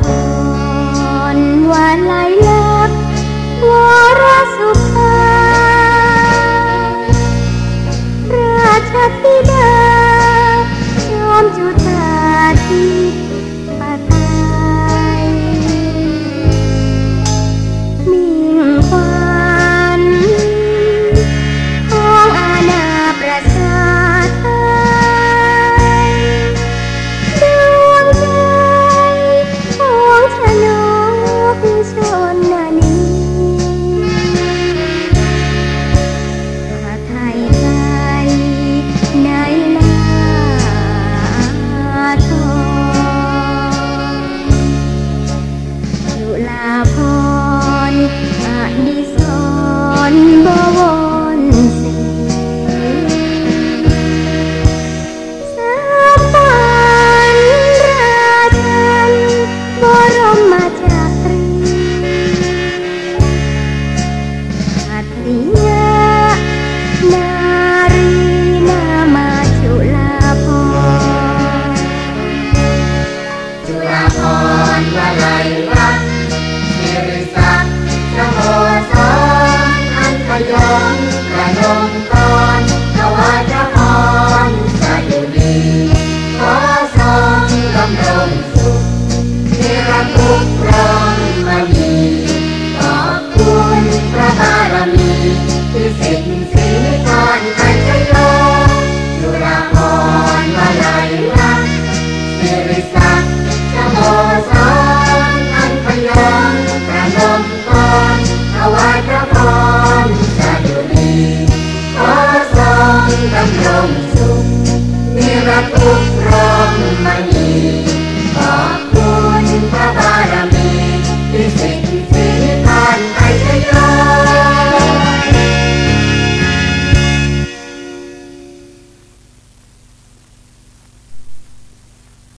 พรวาลัย ร ค์ประนมกรถวายพระพรสดุดีขอทรงดำรงสุขนิรันดร์ทุกรหมณีขอบคุณพระบารมีที่สิทธิ์สีทอนปัญญโยจุฬาภรณ์วลัยลักษณ์สิริศักดิ์สโมสรอันพยองประนมกรถวาย